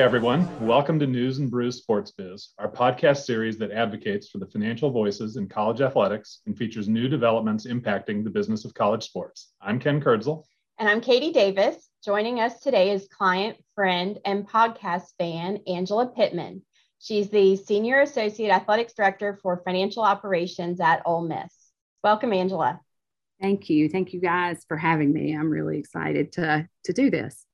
Hi, everyone. Welcome to News and Brews Sports Biz, our podcast series that advocates for the financial voices in college athletics and features new developments impacting the business of college sports. I'm Ken Kurtzel. And I'm Katie Davis. Joining us today is client, friend, and podcast fan Angela Pittman. She's the Senior Associate Athletics Director for Financial Operations at Ole Miss. Welcome, Angela. Thank you. Thank you guys for having me. I'm really excited to, to do this.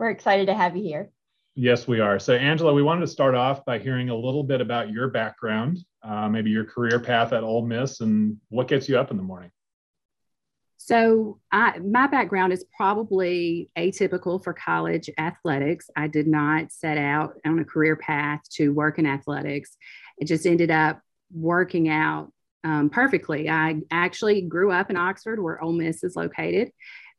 We're excited to have you here. Yes, we are. So, Angela, we wanted to start off by hearing a little bit about your background, uh, maybe your career path at Ole Miss, and what gets you up in the morning. So, I, my background is probably atypical for college athletics. I did not set out on a career path to work in athletics. It just ended up working out um, perfectly. I actually grew up in Oxford, where Ole Miss is located,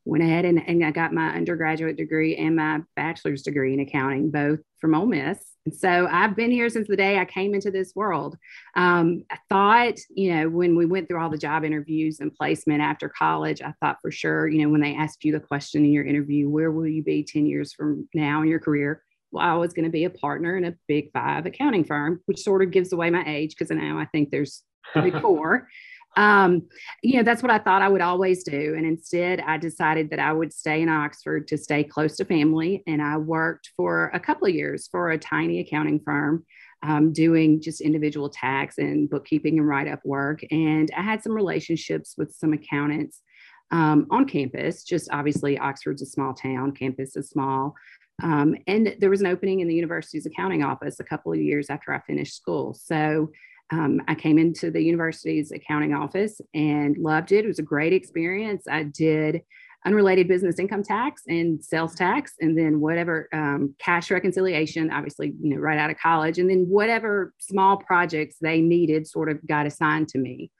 went ahead and, and I got my undergraduate degree and my bachelor's degree in accounting, both from Ole Miss. And so I've been here since the day I came into this world. Um, I thought, you know, when we went through all the job interviews and placement after college, I thought for sure, you know, when they asked you the question in your interview, where will you be 10 years from now in your career? Well, I was going to be a partner in a big five accounting firm, which sort of gives away my age because now I think there's the big four um, you know, that's what I thought I would always do. And instead, I decided that I would stay in Oxford to stay close to family. And I worked for a couple of years for a tiny accounting firm. Um, doing just individual tax and bookkeeping and write up work. And I had some relationships with some accountants um, on campus. Just obviously, Oxford's a small town, campus is small. Um, and there was an opening in the university's accounting office a couple of years after I finished school. So um, I came into the university's accounting office and loved it. It was a great experience. I did unrelated business income tax and sales tax, and then whatever um, cash reconciliation, obviously, you know, right out of college, and then whatever small projects they needed sort of got assigned to me.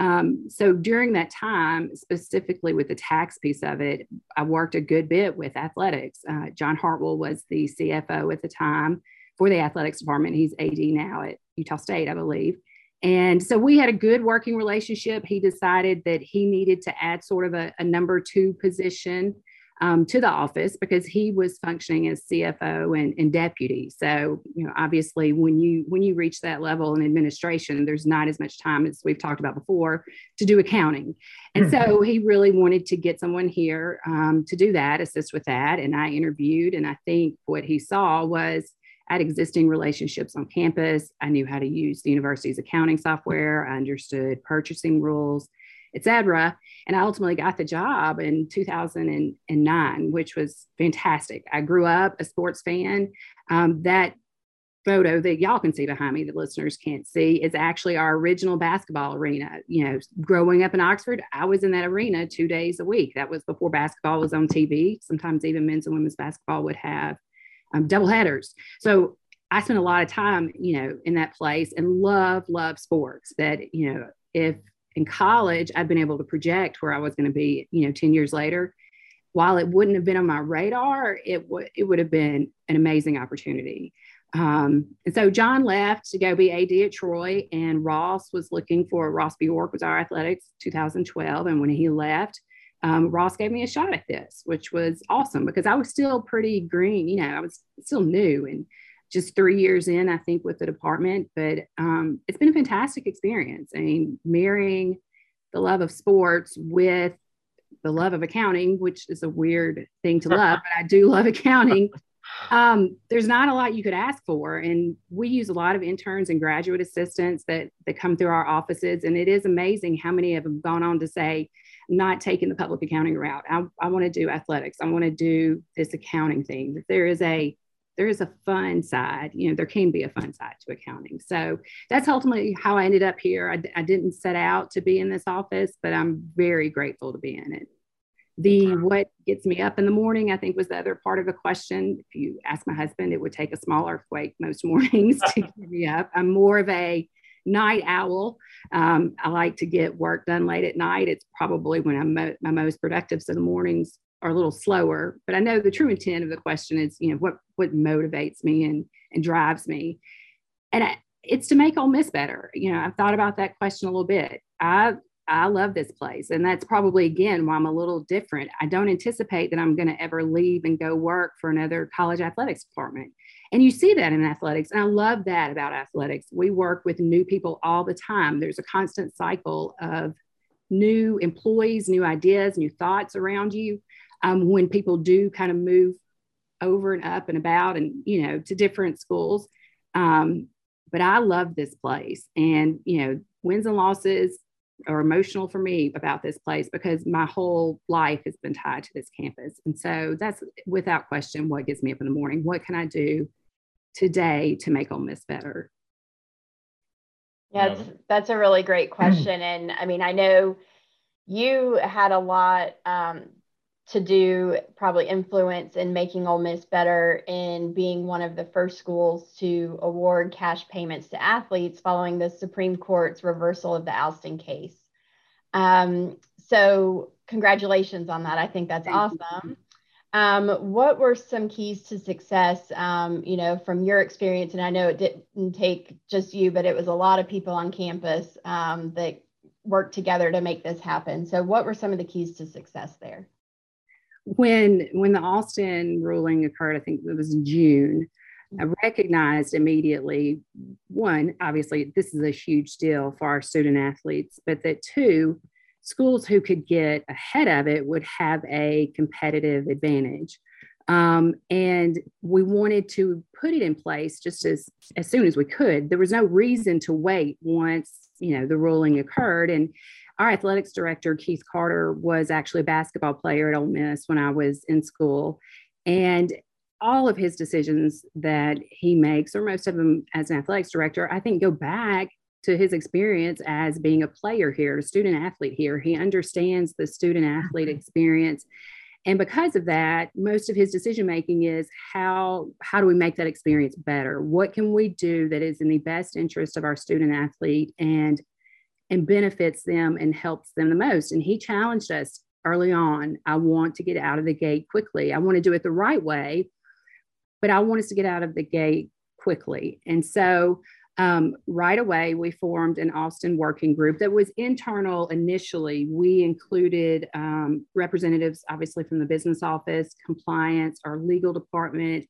Um, so during that time, specifically with the tax piece of it, I worked a good bit with athletics. Uh, John Hartwell was the CFO at the time for the athletics department. He's AD now at Utah State, I believe. And so we had a good working relationship. He decided that he needed to add sort of a, a number two position um, to the office because he was functioning as CFO and, and, deputy. So, you know, obviously, when you when you reach that level in administration, there's not as much time as we've talked about before to do accounting. And so he really wanted to get someone here um, to do that, assist with that. And I interviewed, and I think what he saw was had existing relationships on campus. I knew how to use the university's accounting software. I understood purchasing rules, etc. And I ultimately got the job in 2009, which was fantastic. I grew up a sports fan. Um, that photo that y'all can see behind me that listeners can't see is actually our original basketball arena. You know, growing up in Oxford, I was in that arena two days a week. That was before basketball was on TV. Sometimes even men's and women's basketball would have um, double headers. So I spent a lot of time, you know, in that place and love, love sports. That, you know, if in college I'd been able to project where I was going to be, you know, 10 years later, while it wouldn't have been on my radar, it would it would have been an amazing opportunity. Um, and so John left to go be AD at Troy, and Ross was looking for Ross Bjork was our athletics 2012. And when he left, um, Ross gave me a shot at this, which was awesome because I was still pretty green. You know, I was still new and just three years in, I think, with the department. But um, it's been a fantastic experience. I mean, marrying the love of sports with the love of accounting, which is a weird thing to love, but I do love accounting. Um, there's not a lot you could ask for, and we use a lot of interns and graduate assistants that that come through our offices, and it is amazing how many of them gone on to say, not taking the public accounting route. I, I want to do athletics. I want to do this accounting thing. There is a there is a fun side. You know, there can be a fun side to accounting. So that's ultimately how I ended up here. I, I didn't set out to be in this office, but I'm very grateful to be in it. The what gets me up in the morning, I think, was the other part of the question. If you ask my husband, it would take a small earthquake most mornings to get me up. I'm more of a night owl. Um, I like to get work done late at night. It's probably when I'm mo- my most productive. So the mornings are a little slower. But I know the true intent of the question is, you know, what what motivates me and and drives me, and I, it's to make Ole Miss better. You know, I've thought about that question a little bit. I I love this place, and that's probably again why I'm a little different. I don't anticipate that I'm going to ever leave and go work for another college athletics department. And you see that in athletics. And I love that about athletics. We work with new people all the time. There's a constant cycle of new employees, new ideas, new thoughts around you. Um, when people do kind of move over and up and about and, you know, to different schools. Um, but I love this place. And, you know, wins and losses are emotional for me about this place because my whole life has been tied to this campus. And so that's without question what gets me up in the morning. What can I do today to make Ole Miss better? Yeah, that's, that's a really great question. And I mean, I know you had a lot um, to do, probably influence in making Ole Miss better in being one of the first schools to award cash payments to athletes following the Supreme Court's reversal of the Alston case. Um, so, congratulations on that. I think that's Thank awesome. Um, what were some keys to success, um, you know, from your experience? And I know it didn't take just you, but it was a lot of people on campus um, that worked together to make this happen. So, what were some of the keys to success there? When when the Austin ruling occurred, I think it was in June. I recognized immediately one, obviously, this is a huge deal for our student athletes, but that two, schools who could get ahead of it would have a competitive advantage. Um, and we wanted to put it in place just as as soon as we could. There was no reason to wait once you know the ruling occurred. And our athletics director Keith Carter was actually a basketball player at Ole Miss when I was in school, and all of his decisions that he makes, or most of them as an athletics director, I think go back to his experience as being a player here, a student athlete here. He understands the student athlete mm-hmm. experience. And because of that, most of his decision making is how how do we make that experience better? What can we do that is in the best interest of our student athlete and and benefits them and helps them the most? And he challenged us early on. I want to get out of the gate quickly. I want to do it the right way, but I want us to get out of the gate quickly. And so um, right away, we formed an Austin working group that was internal initially. We included um, representatives, obviously, from the business office, compliance, our legal department,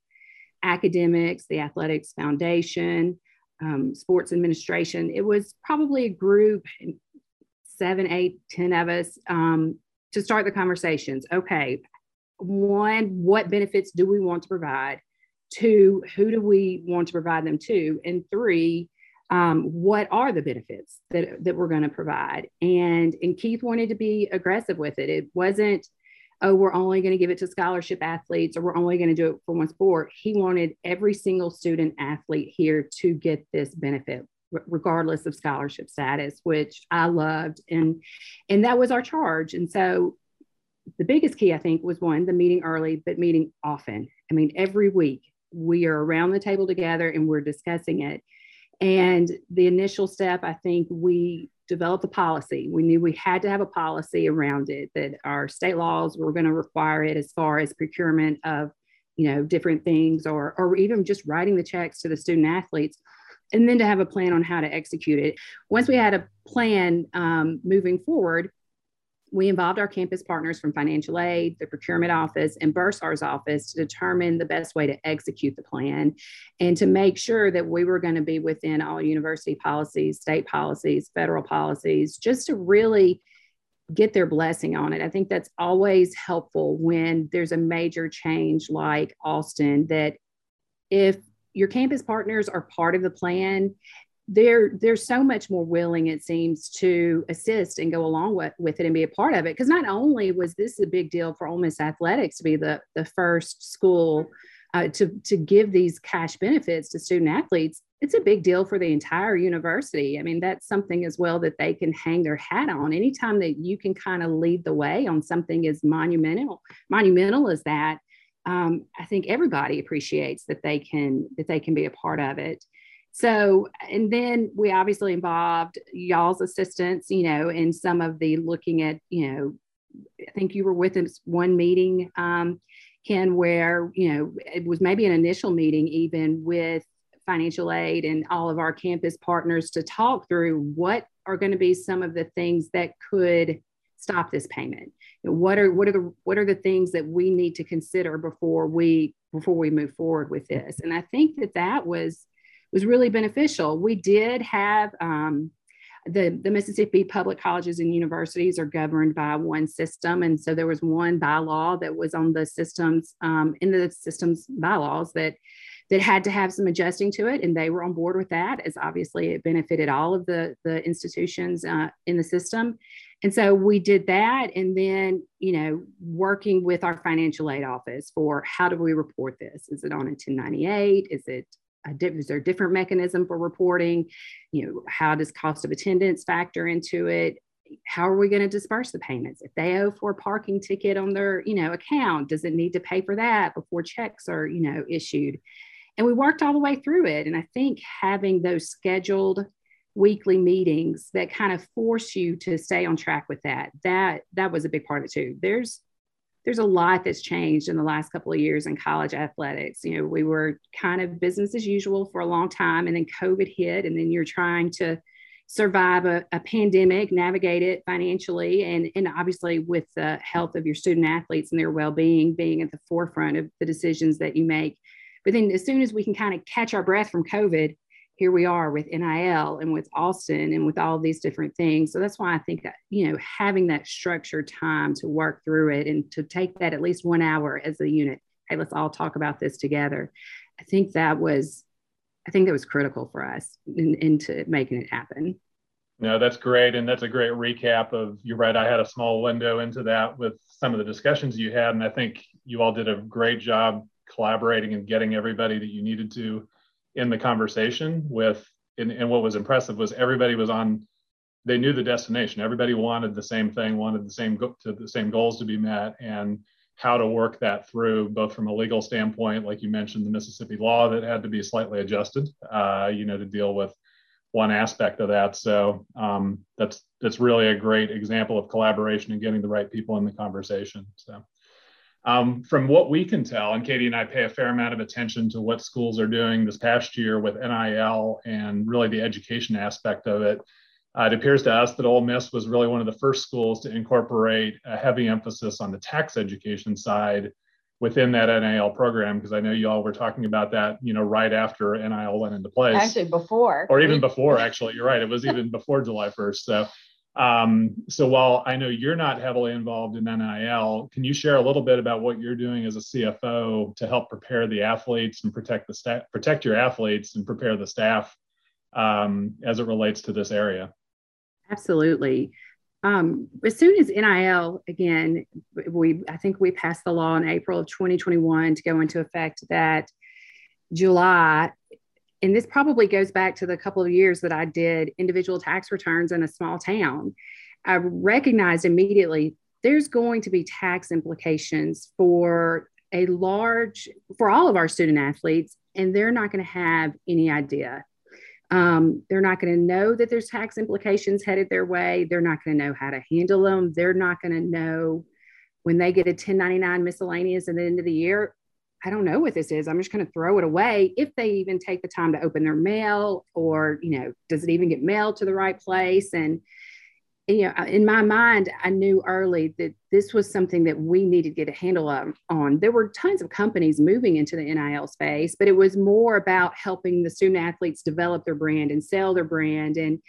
academics, the athletics foundation, um, sports administration. It was probably a group, seven, eight, ten of us, um, to start the conversations. Okay, one, what benefits do we want to provide? Two, who do we want to provide them to? And three, um, what are the benefits that, that we're going to provide? And, and Keith wanted to be aggressive with it. It wasn't, oh, we're only going to give it to scholarship athletes or we're only going to do it for one sport. He wanted every single student athlete here to get this benefit regardless of scholarship status which i loved and and that was our charge and so the biggest key i think was one the meeting early but meeting often i mean every week we are around the table together and we're discussing it. And the initial step, I think we developed a policy. We knew we had to have a policy around it, that our state laws were going to require it as far as procurement of, you know, different things or, or even just writing the checks to the student athletes and then to have a plan on how to execute it. Once we had a plan um, moving forward, we involved our campus partners from financial aid, the procurement office, and Bursar's office to determine the best way to execute the plan and to make sure that we were going to be within all university policies, state policies, federal policies, just to really get their blessing on it. I think that's always helpful when there's a major change like Austin, that if your campus partners are part of the plan they're they're so much more willing it seems to assist and go along with, with it and be a part of it. Because not only was this a big deal for Ole Miss athletics to be the the first school uh, to to give these cash benefits to student athletes it's a big deal for the entire university. I mean that's something as well that they can hang their hat on. Anytime that you can kind of lead the way on something as monumental monumental as that um, i think everybody appreciates that they can that they can be a part of it so, and then we obviously involved y'all's assistance, you know, in some of the looking at, you know, I think you were with us one meeting, um, Ken, where, you know, it was maybe an initial meeting even with financial aid and all of our campus partners to talk through what are going to be some of the things that could stop this payment. what are what are the what are the things that we need to consider before we before we move forward with this. And I think that that was was really beneficial. We did have um, the, the Mississippi public colleges and universities are governed by one system. And so there was one bylaw that was on the systems, um, in the systems bylaws that that had to have some adjusting to it and they were on board with that as obviously it benefited all of the the institutions uh, in the system and so we did that and then you know working with our financial aid office for how do we report this is it on a 1098 is it is there a different mechanism for reporting? You know how does cost of attendance factor into it? How are we going to disperse the payments? If they owe for a parking ticket on their you know account does it need to pay for that before checks are you know issued? And we worked all the way through it and i think having those scheduled weekly meetings that kind of force you to stay on track with that that that was a big part of it too. There's there's a lot that's changed in the last couple of years in college athletics. You know we were kind of business as usual for a long time and then covid hit and then you're trying to survive a, a pandemic navigate it financially and and obviously with the health of your student athletes and their well-being being at the forefront of the decisions that you make. But then as soon as we can kind of catch our breath from covid here we are with NIL and with Austin and with all these different things. So that's why I think that, you know, having that structured time to work through it and to take that at least one hour as a unit. Hey, let's all talk about this together. I think that was, I think that was critical for us in, into making it happen. No, that's great. And that's a great recap of, you're right. I had a small window into that with some of the discussions you had. And I think you all did a great job collaborating and getting everybody that you needed to in the conversation with and, and what was impressive was everybody was on they knew the destination. Everybody wanted the same thing wanted the same go- to the same goals to be met and how to work that through both from a legal standpoint like you mentioned the mississippi law that had to be slightly adjusted uh, you know to deal with one aspect of that. So um, that's that's really a great example of collaboration and getting the right people in the conversation. So um, from what we can tell, and Katie and I pay a fair amount of attention to what schools are doing this past year with NIL and really the education aspect of it. Uh, it appears to us that Ole Miss was really one of the first schools to incorporate a heavy emphasis on the tax education side within that NIL program because I know you all were talking about that, you know, right after NIL went into place. Actually, before. Or even before, actually, you're right. It was even before July 1st. So um, so while I know you're not heavily involved in NIL, can you share a little bit about what you're doing as a CFO to help prepare the athletes and protect the staff, protect your athletes and prepare the staff um, as it relates to this area? Absolutely. Um, as soon as NIL again, we I think we passed the law in April of 2021 to go into effect that July and this probably goes back to the couple of years that I did individual tax returns in a small town. I recognized immediately there's going to be tax implications for a large, for all of our student athletes, and they're not going to have any idea. Um, they're not going to know that there's tax implications headed their way. They're not going to know how to handle them. They're not going to know when they get a 1099 miscellaneous at the end of the year I don't know what this is. I'm just going to throw it away if they even take the time to open their mail or, you know, does it even get mailed to the right place? And, you know, in my mind, I knew early that this was something that we needed to get a handle on. There were tons of companies moving into the NIL space, but it was more about helping the student athletes develop their brand and sell their brand and,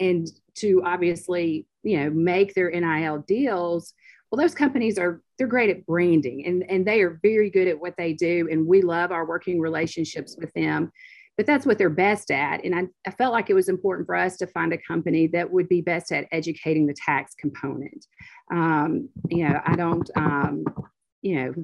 and to obviously, you know, make their NIL deals well those companies are they're great at branding and, and they are very good at what they do and we love our working relationships with them. But that's what they're best at. And I, I felt like it was important for us to find a company that would be best at educating the tax component. Um, you know i don't um, you know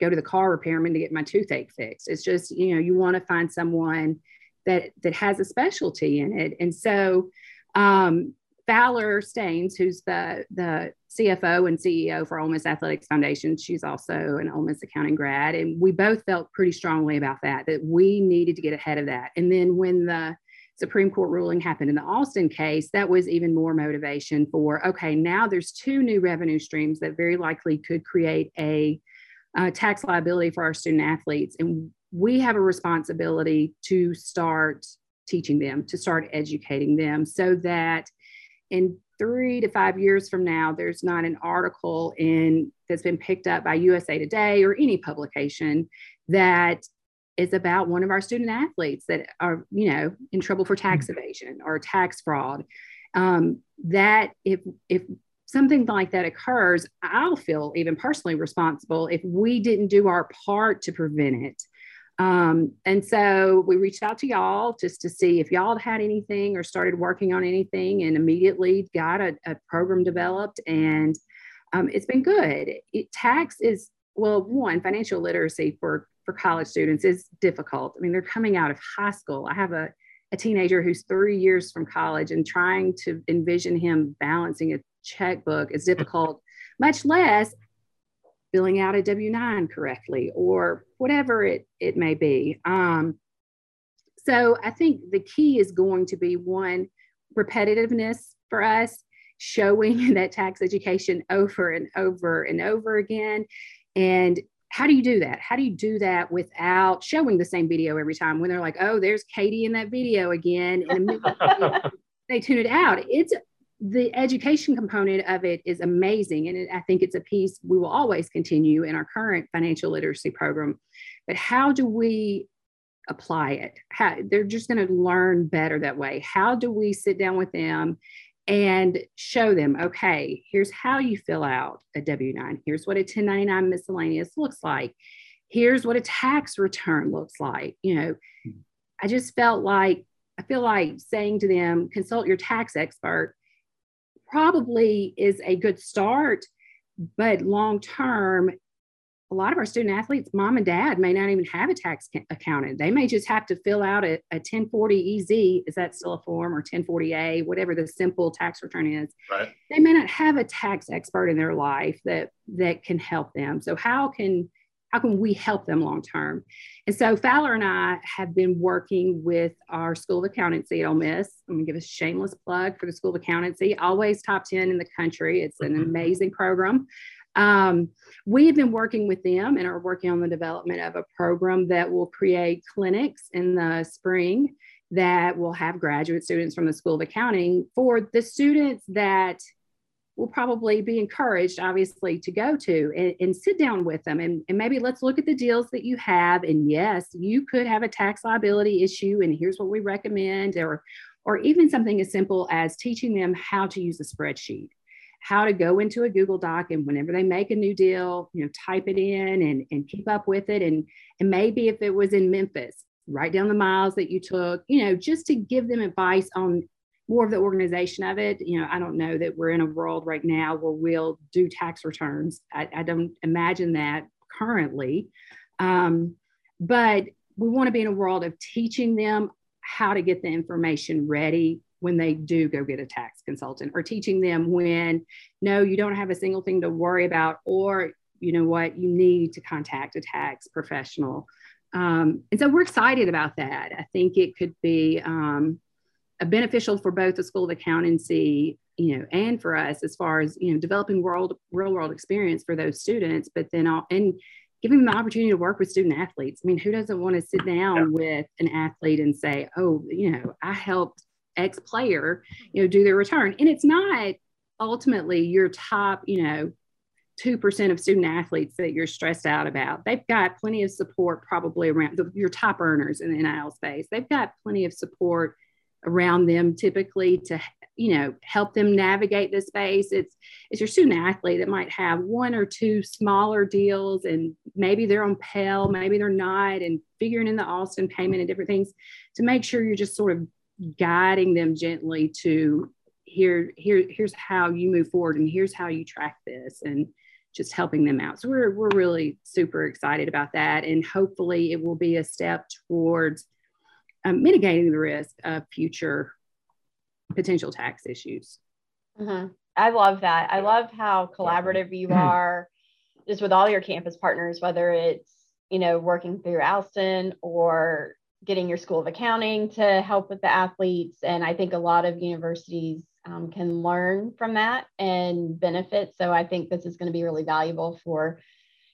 go to the car repairman to get my toothache fixed. It's just you know you want to find someone that that has a specialty in it. And so um, Fowler Staines, who's the the CFO and CEO for Ole Miss Athletics Foundation, she's also an Ole Miss accounting grad, and we both felt pretty strongly about that that we needed to get ahead of that. And then when the Supreme Court ruling happened in the Austin case, that was even more motivation for okay, now there's two new revenue streams that very likely could create a, a tax liability for our student athletes, and we have a responsibility to start teaching them, to start educating them, so that in three to five years from now, there's not an article in that's been picked up by USA Today or any publication that is about one of our student athletes that are, you know, in trouble for tax mm-hmm. evasion or tax fraud. Um, that if if something like that occurs, I'll feel even personally responsible if we didn't do our part to prevent it. Um, and so we reached out to y'all just to see if y'all had anything or started working on anything and immediately got a, a program developed. And um, it's been good. It, tax is, well, one, financial literacy for, for college students is difficult. I mean, they're coming out of high school. I have a, a teenager who's three years from college and trying to envision him balancing a checkbook is difficult, much less filling out a W 9 correctly or whatever it, it may be. Um, so I think the key is going to be one, repetitiveness for us, showing that tax education over and over and over again. And how do you do that? How do you do that without showing the same video every time when they're like, oh, there's Katie in that video again? And they tune it out. It's the education component of it is amazing. And it, I think it's a piece we will always continue in our current financial literacy program. But how do we apply it? How, they're just going to learn better that way. How do we sit down with them and show them, okay, here's how you fill out a W 9, here's what a 1099 miscellaneous looks like, here's what a tax return looks like. You know, hmm. I just felt like I feel like saying to them, consult your tax expert probably is a good start, but long term, a lot of our student athletes, mom and dad may not even have a tax accountant. They may just have to fill out a, a 1040 EZ, is that still a form, or 1040A, whatever the simple tax return is. Right. They may not have a tax expert in their life that that can help them. So how can how can we help them long term? And so Fowler and I have been working with our School of Accountancy at Ole Miss. I'm gonna give a shameless plug for the School of Accountancy, always top 10 in the country. It's an mm-hmm. amazing program. Um, we have been working with them and are working on the development of a program that will create clinics in the spring that will have graduate students from the School of Accounting for the students that will probably be encouraged, obviously, to go to and, and, sit down with them and, and maybe let's look at the deals that you have. And yes, you could have a tax liability issue, and here's what we recommend, or or even something as simple as teaching them how to use a spreadsheet how to go into a google doc and whenever they make a new deal you know type it in and, and keep up with it and and maybe if it was in memphis write down the miles that you took you know just to give them advice on more of the organization of it. You know, I don't know that we're in a world right now where we'll do tax returns. I, I don't imagine that currently. Um, but we want to be in a world of teaching them how to get the information ready when they do go get a tax consultant or teaching them when no you don't have a single thing to worry about or you know what you need to contact a tax professional um, and so we're excited about that i think it could be um, beneficial for both the School of Accountancy, you know, and for us as far as you know developing world real world experience for those students, but then all, and giving them the opportunity to work with student athletes. I mean, who doesn't want to sit down yeah. with an athlete and say, "Oh, you know, I helped X player, you know, do their return," and it's not ultimately your top, you know. 2% of student athletes that you're stressed out about. They've got plenty of support probably around the, your top earners in the NIL space. They've got plenty of support around them typically to you know help them navigate the space. It's it's your student athlete that might have one or two smaller deals and maybe they're on pell maybe they're not and figuring in the austin payment and different things to make sure you're just sort of guiding them gently to here here here's how you move forward and here's how you track this and just helping them out. So we're, we're really super excited about that and hopefully it will be a step towards um, mitigating the risk of future potential tax issues. Mm-hmm. I love that. I love how collaborative you are just with all your campus partners, whether it's, you know, working through Alston or getting your school of accounting to help with the athletes. And I think a lot of universities um, can learn from that and benefit. So I think this is going to be really valuable for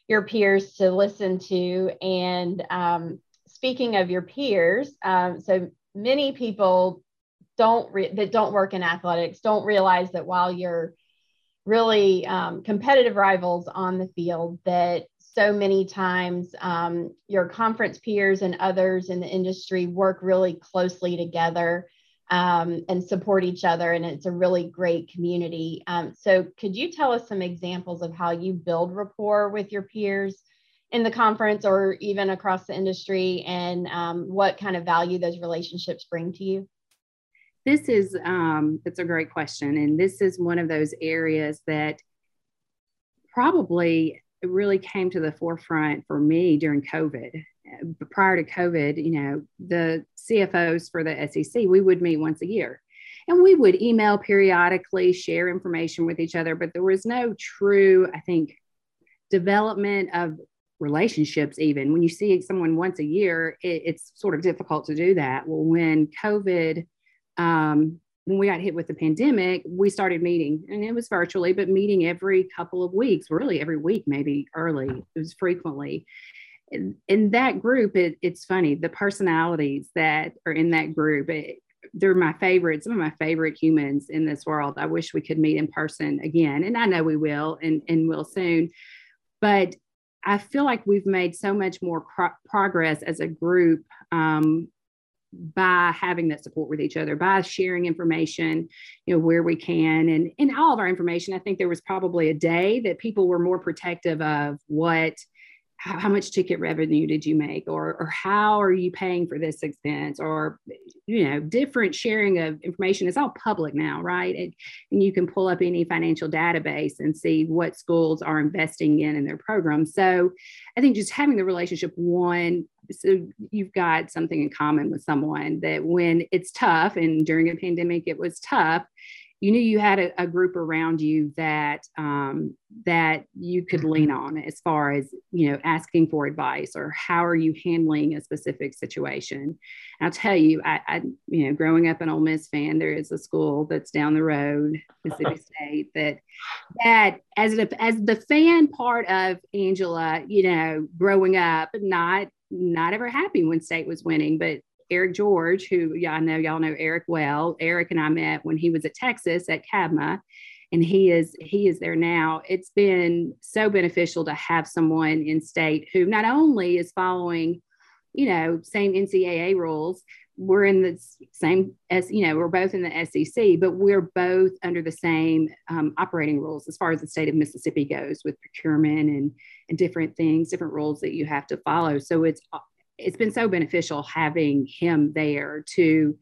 your peers to listen to. And um, speaking of your peers, um, so many people don't re- that don't work in athletics don't realize that while you're really um, competitive rivals on the field that so many times um, your conference peers and others in the industry work really closely together um, and support each other and it's a really great community. Um, so could you tell us some examples of how you build rapport with your peers in the conference or even across the industry and um, what kind of value those relationships bring to you? This is um, it's a great question and this is one of those areas that probably really came to the forefront for me during covid. Prior to covid you know the cfos for the sec we would meet once a year and we would email periodically share information with each other but there was no true i think development of relationships even when you see someone once a year it, it's sort of difficult to do that well when covid um, when we got hit with the pandemic, we started meeting, and it was virtually, but meeting every couple of weeks, really every week, maybe early. It was frequently. In, that group, it, it's funny the personalities that are in that group. It, they're my favorite, some of my favorite humans in this world. I wish we could meet in person again, and I know we will, and and will soon. But I feel like we've made so much more pro- progress as a group um, by having that support with each other, by sharing information, you know, where we can. And in all of our information, I think there was probably a day that people were more protective of what how, much ticket revenue did you make? Or, or how are you paying for this expense? Or you know different sharing of information. It's all public now right? And, and you can pull up any financial database and see what schools are investing in in their program. So i think just having the relationship one so you've got something in common with someone that when it's tough and during a pandemic it was tough you knew you had a, a group around you that um, that you could lean on as far as you know asking for advice or how are you handling a specific situation. And I'll tell you, I, I, you know growing up an Ole Miss fan, there is a school that's down the road, Mississippi State, that that as a, as the fan part of Angela, you know, growing up, not not ever happy when state was winning, but Eric George, who y'all know, y'all know Eric well. Eric and I met when he was at Texas at CABMA, and he is he is there now. It's been so beneficial to have someone in state who not only is following, you know, same NCAA rules. We're in the same as you know, we're both in the SEC, but we're both under the same um, operating rules as far as the state of Mississippi goes with procurement and and different things, different rules that you have to follow. So it's it's been so beneficial having him there to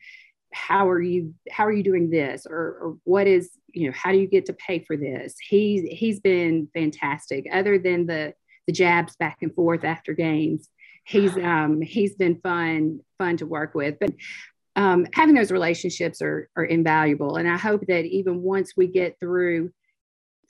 how are you how are you doing this? Or, or what is you know how do you get to pay for this? He's he's been fantastic. Other than the the jabs back and forth after games he's um he's been fun fun to work with. But um, having those relationships are are invaluable. And i hope that even once we get through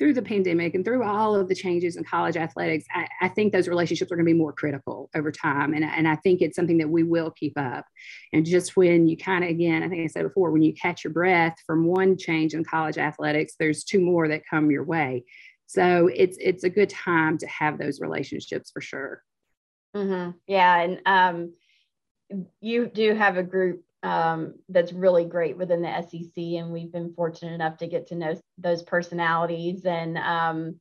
through the pandemic and through all of the changes in college athletics, I, I think those relationships are going to be more critical over time. And, and I think it's something that we will keep up. And just when you kind of, again, I think I said before, when you catch your breath from one change in college athletics, there's two more that come your way. So it's it's a good time to have those relationships for sure. Mm-hmm. Yeah, and um, you do have a group um, that's really great within the SEC. And we've been fortunate enough to get to know those personalities. And, um,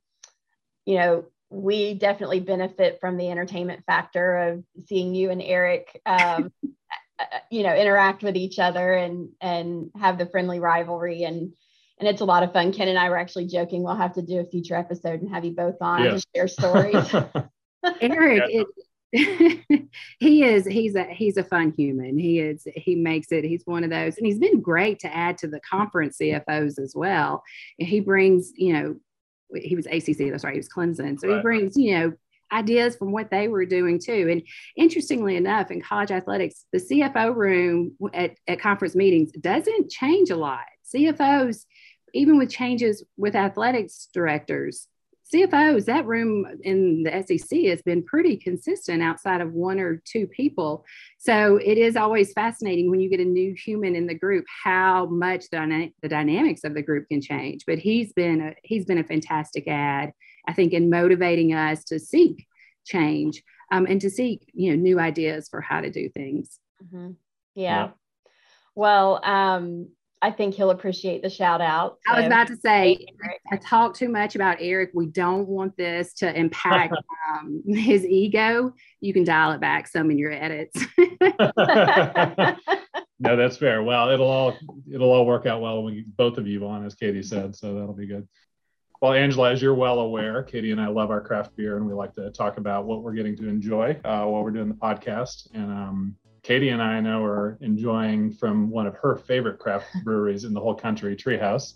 you know, we definitely benefit from the entertainment factor of seeing you and Eric, um, you know, interact with each other and and have the friendly rivalry and and it's a lot of fun. Ken and I were actually joking we'll have to do a future episode and have you both on yeah. to share stories. Eric, it, he is he's a he's a fun human. He is he makes it he's one of those and he's been great to add to the conference cfos as well. He brings you know he was acc that's right he was clemson. So right. he brings you know ideas from what they were doing too. And interestingly enough in college athletics the cfo room at, at conference meetings doesn't change a lot. Cfos even with changes with athletics directors CFOs, that room in the SEC has been pretty consistent outside of one or two people. So it is always fascinating when you get a new human in the group how much the, the dynamics of the group can change. But he's been a, he's been a fantastic ad, I think, in motivating us to seek change um, and to seek you know new ideas for how to do things. Mm-hmm. Yeah. yeah. Well, um, I think he'll appreciate the shout out. So. I was about to say, I talk too much about Eric. We don't want this to impact um, his ego. You can dial it back some in your edits. no, that's fair. Well, it'll all it'll all work out well when you, both of you on, as Katie said. So that'll be good. Well, Angela, as you're well aware, Katie and I love our craft beer, and we like to talk about what we're getting to enjoy uh, while we're doing the podcast. And um, Katie and I, know are enjoying from one of her favorite craft breweries in the whole country, Treehouse.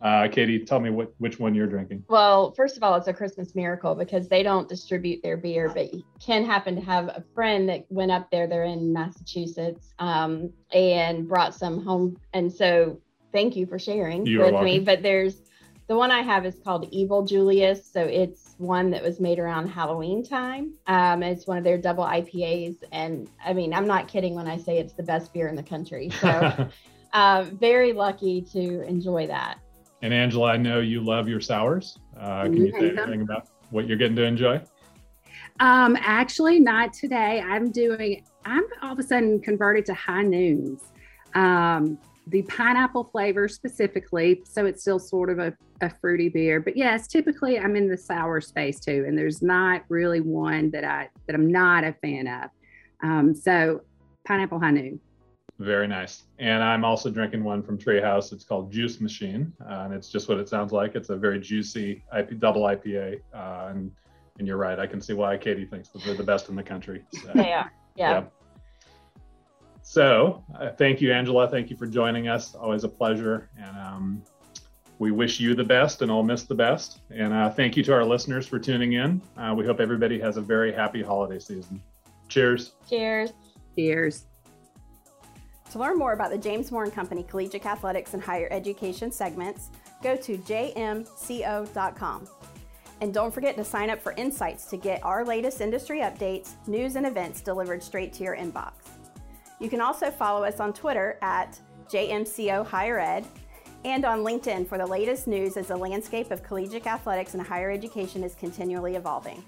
Uh, Katie, tell me what which one you're drinking. Well, first of all, it's a Christmas miracle because they don't distribute their beer, but Ken happened to have a friend that went up there. They're in Massachusetts um, and brought some home, and so thank you for sharing you with me. But there's the one I have is called Evil Julius, so it's one that was made around Halloween time. Um, it's one of their double IPAs, and I mean, I'm not kidding when I say it's the best beer in the country. So, uh, very lucky to enjoy that. And Angela, I know you love your sours. Uh, can you say anything about what you're getting to enjoy? Um, actually, not today. I'm doing. I'm all of a sudden converted to high noons. Um, the pineapple flavor specifically, so it's still sort of a, a fruity beer. But yes, typically I'm in the sour space too, and there's not really one that I that I'm not a fan of. Um, so pineapple high noon. Very nice. And I'm also drinking one from Treehouse. It's called Juice Machine, uh, and it's just what it sounds like. It's a very juicy IP, double IPA, uh, and and you're right. I can see why Katie thinks that they're the best in the country. So, they are. yeah. yeah. So uh, thank you, Angela. Thank you for joining us. Always a pleasure. And um, we wish you the best and Ole Miss the best. And uh, thank you to our listeners for tuning in. Uh, we hope everybody has a very happy holiday season. Cheers. Cheers. Cheers. To learn more about the James Moore & Company Collegiate Athletics and Higher Education segments, go to jmco.com. And don't forget to sign up for Insights to get our latest industry updates, news, and events delivered straight to your inbox. You can also follow us on Twitter at JMCO Higher Ed and on LinkedIn for the latest news as the landscape of collegiate athletics and higher education is continually evolving.